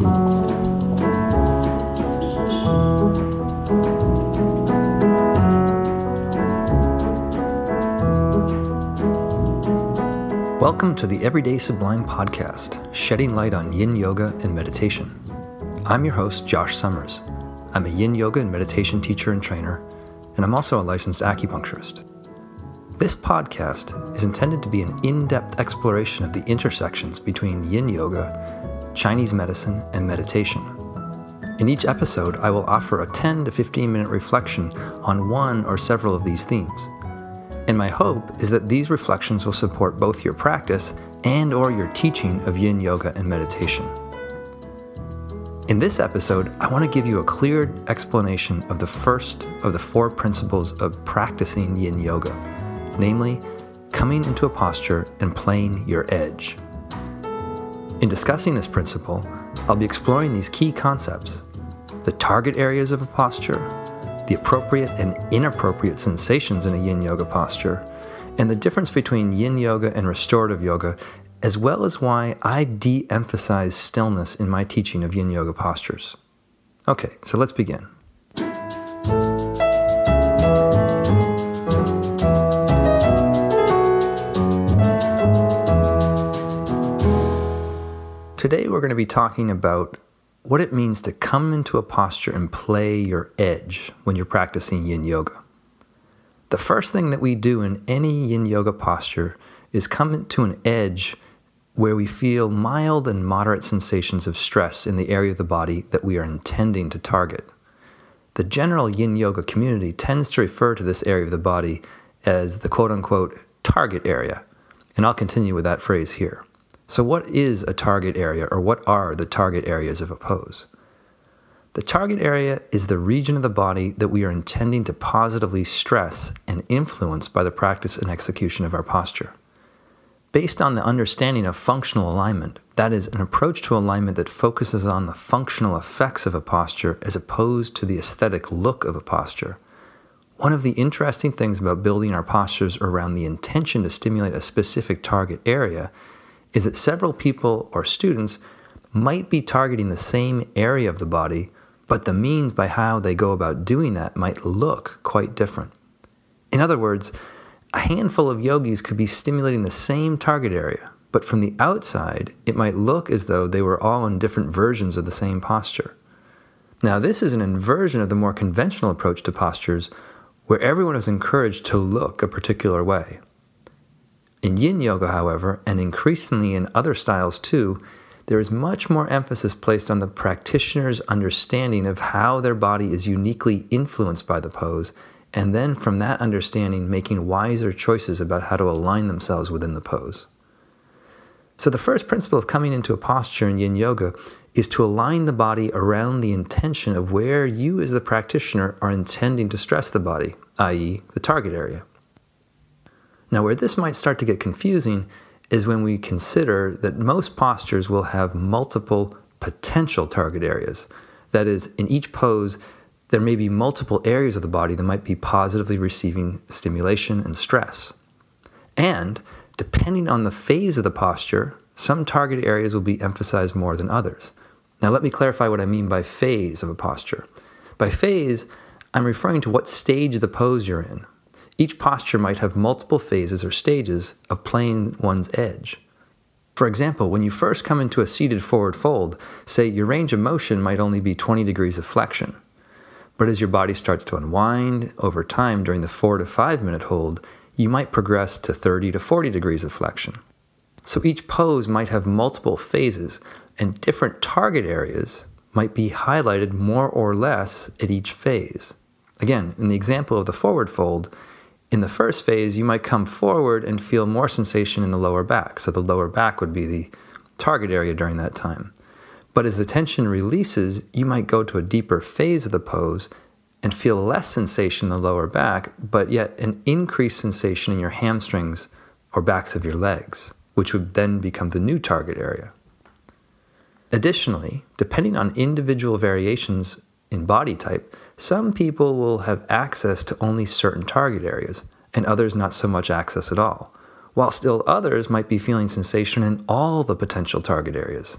Welcome to the Everyday Sublime podcast, shedding light on yin yoga and meditation. I'm your host, Josh Summers. I'm a yin yoga and meditation teacher and trainer, and I'm also a licensed acupuncturist. This podcast is intended to be an in depth exploration of the intersections between yin yoga, Chinese medicine, and meditation. In each episode, I will offer a 10 to 15 minute reflection on one or several of these themes. And my hope is that these reflections will support both your practice and or your teaching of yin yoga and meditation. In this episode, I want to give you a clear explanation of the first of the four principles of practicing yin yoga, namely, coming into a posture and playing your edge. In discussing this principle, I'll be exploring these key concepts the target areas of a posture, the appropriate and inappropriate sensations in a yin yoga posture, and the difference between yin yoga and restorative yoga, as well as why I de emphasize stillness in my teaching of yin yoga postures. Okay, so let's begin. Today, we're going to be talking about what it means to come into a posture and play your edge when you're practicing yin yoga. The first thing that we do in any yin yoga posture is come into an edge where we feel mild and moderate sensations of stress in the area of the body that we are intending to target. The general yin yoga community tends to refer to this area of the body as the quote unquote target area, and I'll continue with that phrase here. So, what is a target area, or what are the target areas of a pose? The target area is the region of the body that we are intending to positively stress and influence by the practice and execution of our posture. Based on the understanding of functional alignment, that is, an approach to alignment that focuses on the functional effects of a posture as opposed to the aesthetic look of a posture. One of the interesting things about building our postures around the intention to stimulate a specific target area is that several people or students might be targeting the same area of the body, but the means by how they go about doing that might look quite different. In other words, a handful of yogis could be stimulating the same target area, but from the outside, it might look as though they were all in different versions of the same posture. Now, this is an inversion of the more conventional approach to postures where everyone is encouraged to look a particular way. In yin yoga, however, and increasingly in other styles too, there is much more emphasis placed on the practitioner's understanding of how their body is uniquely influenced by the pose, and then from that understanding, making wiser choices about how to align themselves within the pose. So, the first principle of coming into a posture in yin yoga is to align the body around the intention of where you, as the practitioner, are intending to stress the body, i.e., the target area. Now, where this might start to get confusing is when we consider that most postures will have multiple potential target areas. That is, in each pose, there may be multiple areas of the body that might be positively receiving stimulation and stress. And depending on the phase of the posture, some target areas will be emphasized more than others. Now, let me clarify what I mean by phase of a posture. By phase, I'm referring to what stage of the pose you're in, each posture might have multiple phases or stages of playing one's edge. For example, when you first come into a seated forward fold, say your range of motion might only be 20 degrees of flexion. But as your body starts to unwind over time during the 4 to 5 minute hold, you might progress to 30 to 40 degrees of flexion. So each pose might have multiple phases, and different target areas might be highlighted more or less at each phase. Again, in the example of the forward fold, in the first phase, you might come forward and feel more sensation in the lower back. So the lower back would be the target area during that time. But as the tension releases, you might go to a deeper phase of the pose and feel less sensation in the lower back, but yet an increased sensation in your hamstrings or backs of your legs, which would then become the new target area. Additionally, depending on individual variations in body type, some people will have access to only certain target areas, and others not so much access at all, while still others might be feeling sensation in all the potential target areas.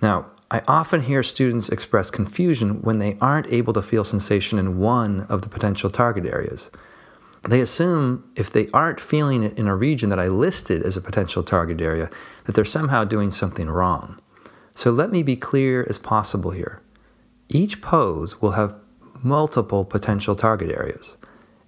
Now, I often hear students express confusion when they aren't able to feel sensation in one of the potential target areas. They assume if they aren't feeling it in a region that I listed as a potential target area, that they're somehow doing something wrong. So let me be clear as possible here. Each pose will have multiple potential target areas.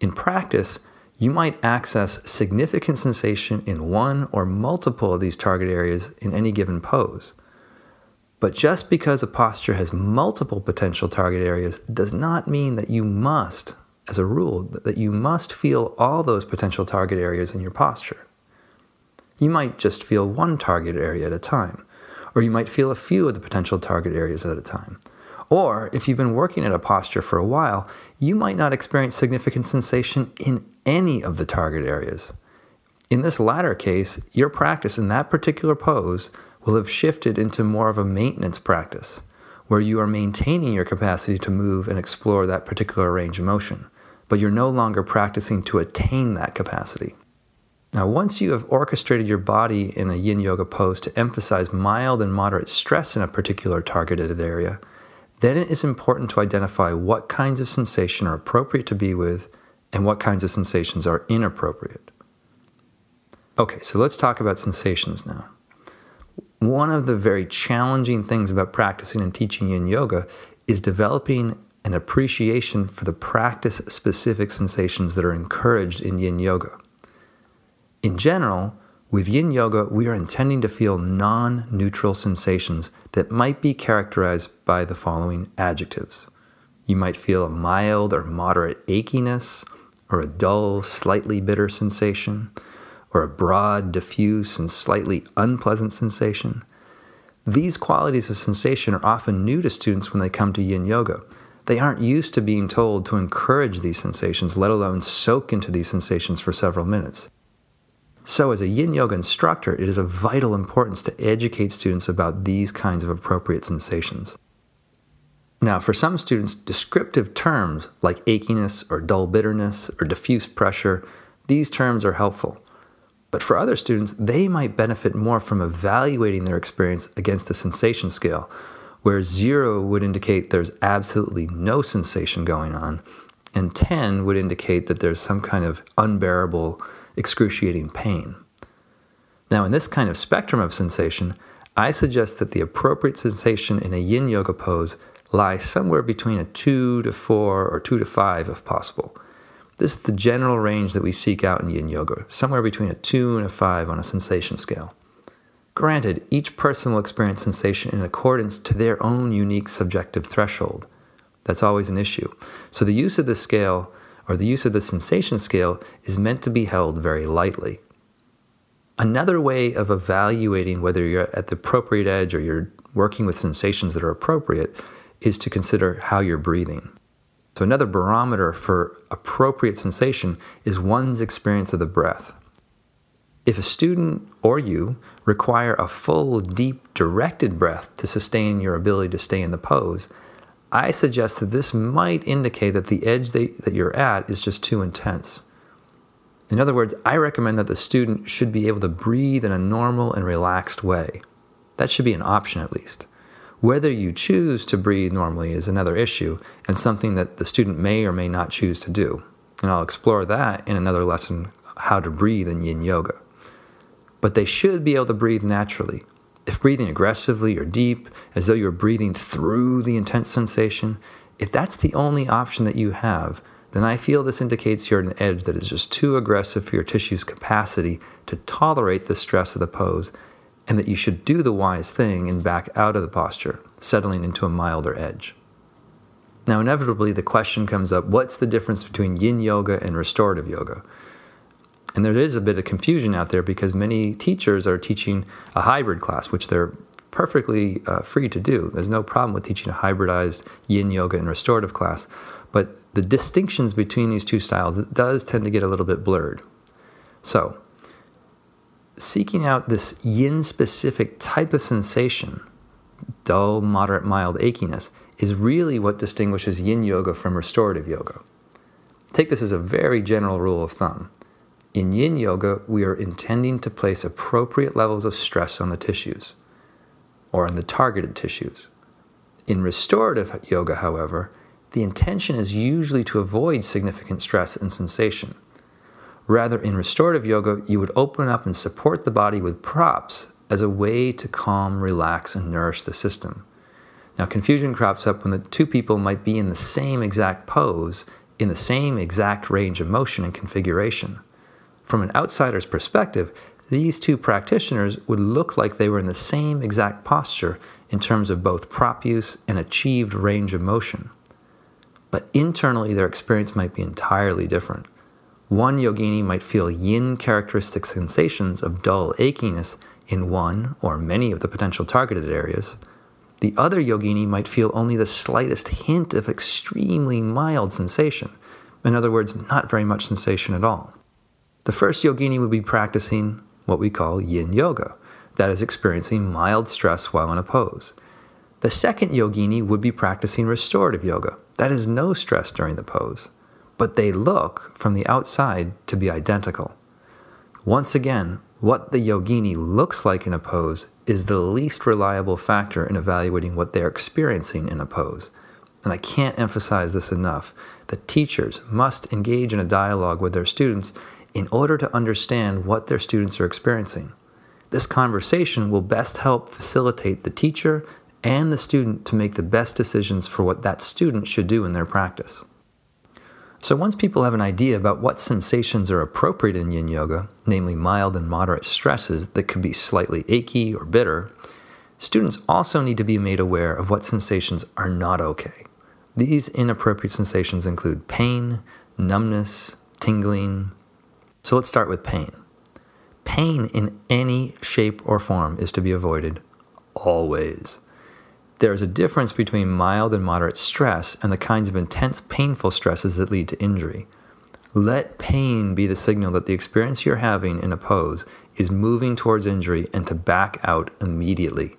In practice, you might access significant sensation in one or multiple of these target areas in any given pose. But just because a posture has multiple potential target areas does not mean that you must, as a rule, that you must feel all those potential target areas in your posture. You might just feel one target area at a time, or you might feel a few of the potential target areas at a time. Or if you've been working at a posture for a while, you might not experience significant sensation in any of the target areas. In this latter case, your practice in that particular pose will have shifted into more of a maintenance practice, where you are maintaining your capacity to move and explore that particular range of motion, but you're no longer practicing to attain that capacity. Now, once you have orchestrated your body in a yin yoga pose to emphasize mild and moderate stress in a particular targeted area, then it is important to identify what kinds of sensation are appropriate to be with and what kinds of sensations are inappropriate. Okay, so let's talk about sensations now. One of the very challenging things about practicing and teaching yin yoga is developing an appreciation for the practice specific sensations that are encouraged in yin yoga. In general, with yin yoga, we are intending to feel non neutral sensations that might be characterized by the following adjectives. You might feel a mild or moderate achiness, or a dull, slightly bitter sensation, or a broad, diffuse, and slightly unpleasant sensation. These qualities of sensation are often new to students when they come to yin yoga. They aren't used to being told to encourage these sensations, let alone soak into these sensations for several minutes. So, as a yin yoga instructor, it is of vital importance to educate students about these kinds of appropriate sensations. Now, for some students, descriptive terms like achiness or dull bitterness or diffuse pressure, these terms are helpful. But for other students, they might benefit more from evaluating their experience against a sensation scale, where zero would indicate there's absolutely no sensation going on, and 10 would indicate that there's some kind of unbearable, excruciating pain. Now, in this kind of spectrum of sensation, I suggest that the appropriate sensation in a yin yoga pose lies somewhere between a 2 to 4 or 2 to 5 if possible. This is the general range that we seek out in yin yoga, somewhere between a 2 and a 5 on a sensation scale. Granted, each person will experience sensation in accordance to their own unique subjective threshold. That's always an issue. So the use of the scale or the use of the sensation scale is meant to be held very lightly. Another way of evaluating whether you're at the appropriate edge or you're working with sensations that are appropriate is to consider how you're breathing. So, another barometer for appropriate sensation is one's experience of the breath. If a student or you require a full, deep, directed breath to sustain your ability to stay in the pose, I suggest that this might indicate that the edge that you're at is just too intense. In other words, I recommend that the student should be able to breathe in a normal and relaxed way. That should be an option at least. Whether you choose to breathe normally is another issue and something that the student may or may not choose to do. And I'll explore that in another lesson how to breathe in yin yoga. But they should be able to breathe naturally. If breathing aggressively or deep, as though you're breathing through the intense sensation, if that's the only option that you have, then I feel this indicates you're at an edge that is just too aggressive for your tissue's capacity to tolerate the stress of the pose and that you should do the wise thing and back out of the posture, settling into a milder edge. Now, inevitably, the question comes up what's the difference between yin yoga and restorative yoga? And there is a bit of confusion out there because many teachers are teaching a hybrid class, which they're perfectly uh, free to do. There's no problem with teaching a hybridized yin yoga and restorative class. But the distinctions between these two styles does tend to get a little bit blurred. So, seeking out this yin specific type of sensation, dull, moderate, mild achiness, is really what distinguishes yin yoga from restorative yoga. Take this as a very general rule of thumb. In yin yoga, we are intending to place appropriate levels of stress on the tissues. or on the targeted tissues. In restorative yoga, however, the intention is usually to avoid significant stress and sensation. Rather, in restorative yoga, you would open up and support the body with props as a way to calm, relax, and nourish the system. Now, confusion crops up when the two people might be in the same exact pose, in the same exact range of motion and configuration. From an outsider's perspective, these two practitioners would look like they were in the same exact posture in terms of both prop use and achieved range of motion. But internally, their experience might be entirely different. One yogini might feel yin characteristic sensations of dull achiness in one or many of the potential targeted areas. The other yogini might feel only the slightest hint of extremely mild sensation. In other words, not very much sensation at all. The first yogini would be practicing what we call yin yoga, that is, experiencing mild stress while in a pose. The second yogini would be practicing restorative yoga, that is, no stress during the pose but they look from the outside to be identical. Once again, what the yogini looks like in a pose is the least reliable factor in evaluating what they're experiencing in a pose. And I can't emphasize this enough that teachers must engage in a dialogue with their students in order to understand what their students are experiencing. This conversation will best help facilitate the teacher and the student to make the best decisions for what that student should do in their practice. So, once people have an idea about what sensations are appropriate in yin yoga, namely mild and moderate stresses that could be slightly achy or bitter, students also need to be made aware of what sensations are not okay. These inappropriate sensations include pain, numbness, tingling. So, let's start with pain. Pain in any shape or form is to be avoided always. There is a difference between mild and moderate stress and the kinds of intense, painful stresses that lead to injury. Let pain be the signal that the experience you're having in a pose is moving towards injury and to back out immediately.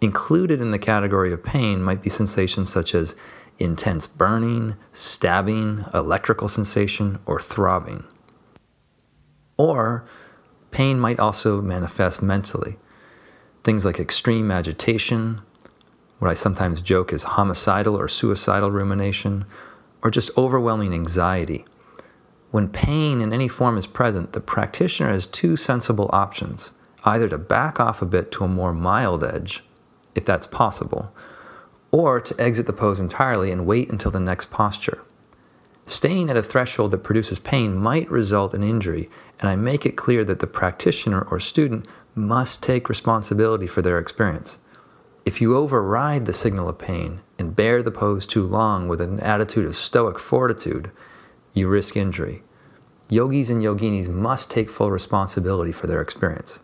Included in the category of pain might be sensations such as intense burning, stabbing, electrical sensation, or throbbing. Or pain might also manifest mentally. Things like extreme agitation, what I sometimes joke is homicidal or suicidal rumination, or just overwhelming anxiety. When pain in any form is present, the practitioner has two sensible options either to back off a bit to a more mild edge, if that's possible, or to exit the pose entirely and wait until the next posture. Staying at a threshold that produces pain might result in injury, and I make it clear that the practitioner or student must take responsibility for their experience. If you override the signal of pain and bear the pose too long with an attitude of stoic fortitude, you risk injury. Yogis and yoginis must take full responsibility for their experience.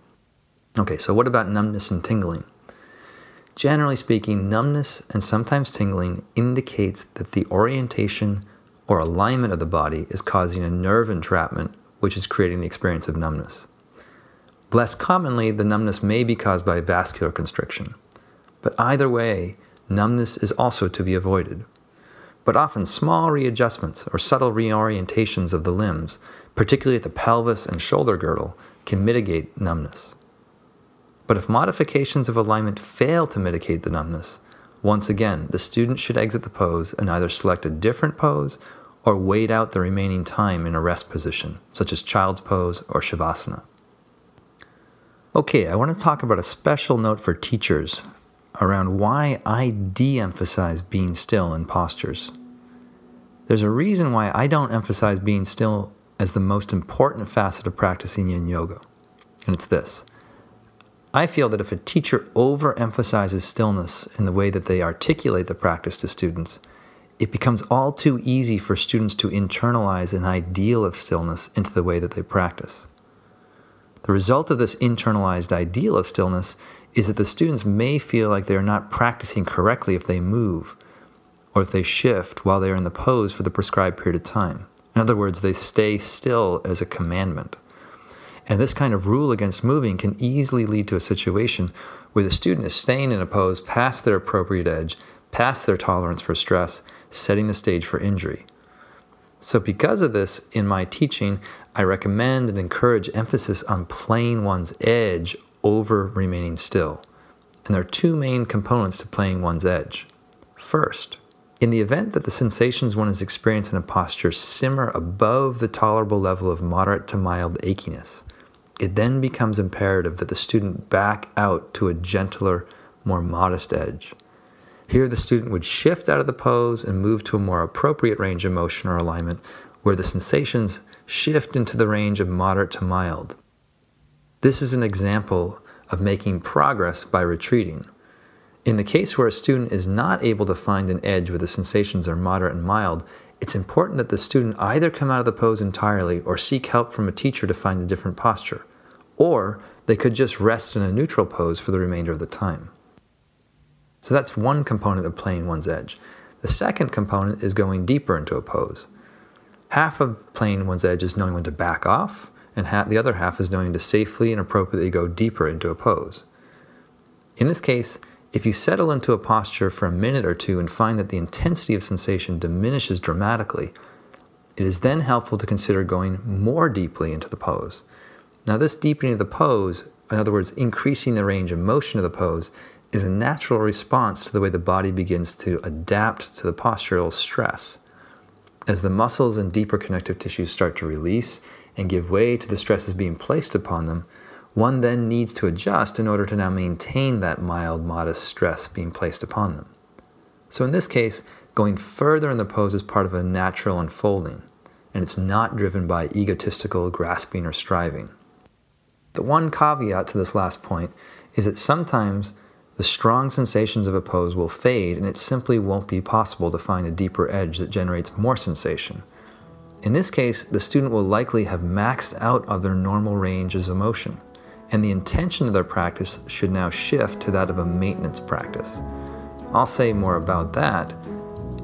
Okay, so what about numbness and tingling? Generally speaking, numbness and sometimes tingling indicates that the orientation or alignment of the body is causing a nerve entrapment, which is creating the experience of numbness. Less commonly, the numbness may be caused by vascular constriction. But either way, numbness is also to be avoided. But often, small readjustments or subtle reorientations of the limbs, particularly at the pelvis and shoulder girdle, can mitigate numbness. But if modifications of alignment fail to mitigate the numbness, once again, the student should exit the pose and either select a different pose or wait out the remaining time in a rest position, such as child's pose or shavasana. Okay, I want to talk about a special note for teachers around why I de emphasize being still in postures. There's a reason why I don't emphasize being still as the most important facet of practicing yin yoga, and it's this. I feel that if a teacher overemphasizes stillness in the way that they articulate the practice to students, it becomes all too easy for students to internalize an ideal of stillness into the way that they practice. The result of this internalized ideal of stillness is that the students may feel like they are not practicing correctly if they move or if they shift while they are in the pose for the prescribed period of time. In other words, they stay still as a commandment. And this kind of rule against moving can easily lead to a situation where the student is staying in a pose past their appropriate edge, past their tolerance for stress, setting the stage for injury. So, because of this, in my teaching, I recommend and encourage emphasis on playing one's edge over remaining still. And there are two main components to playing one's edge. First, in the event that the sensations one is experiencing in a posture simmer above the tolerable level of moderate to mild achiness, it then becomes imperative that the student back out to a gentler, more modest edge. Here, the student would shift out of the pose and move to a more appropriate range of motion or alignment where the sensations shift into the range of moderate to mild. This is an example of making progress by retreating. In the case where a student is not able to find an edge where the sensations are moderate and mild, it's important that the student either come out of the pose entirely or seek help from a teacher to find a different posture, or they could just rest in a neutral pose for the remainder of the time. So that's one component of playing one's edge. The second component is going deeper into a pose. Half of playing one's edge is knowing when to back off, and half, the other half is knowing to safely and appropriately go deeper into a pose. In this case, if you settle into a posture for a minute or two and find that the intensity of sensation diminishes dramatically, it is then helpful to consider going more deeply into the pose. Now, this deepening of the pose, in other words, increasing the range of motion of the pose, is a natural response to the way the body begins to adapt to the postural stress. As the muscles and deeper connective tissues start to release and give way to the stresses being placed upon them, one then needs to adjust in order to now maintain that mild, modest stress being placed upon them. So in this case, going further in the pose is part of a natural unfolding, and it's not driven by egotistical grasping or striving. The one caveat to this last point is that sometimes the strong sensations of a pose will fade and it simply won't be possible to find a deeper edge that generates more sensation. In this case, the student will likely have maxed out of their normal ranges of motion and the intention of their practice should now shift to that of a maintenance practice. I'll say more about that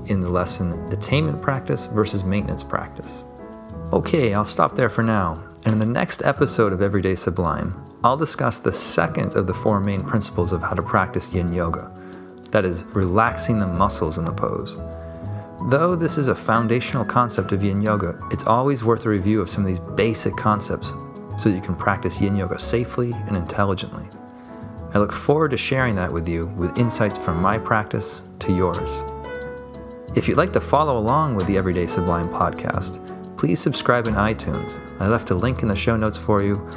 in the lesson Attainment Practice versus Maintenance Practice. Okay, I'll stop there for now, and in the next episode of Everyday Sublime, I'll discuss the second of the four main principles of how to practice yin yoga that is, relaxing the muscles in the pose. Though this is a foundational concept of yin yoga, it's always worth a review of some of these basic concepts so that you can practice yin yoga safely and intelligently. I look forward to sharing that with you with insights from my practice to yours. If you'd like to follow along with the Everyday Sublime podcast, please subscribe in iTunes. I left a link in the show notes for you,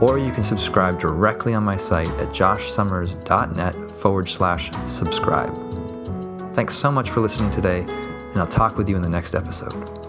or you can subscribe directly on my site at joshsummers.net forward slash subscribe. Thanks so much for listening today, and I'll talk with you in the next episode.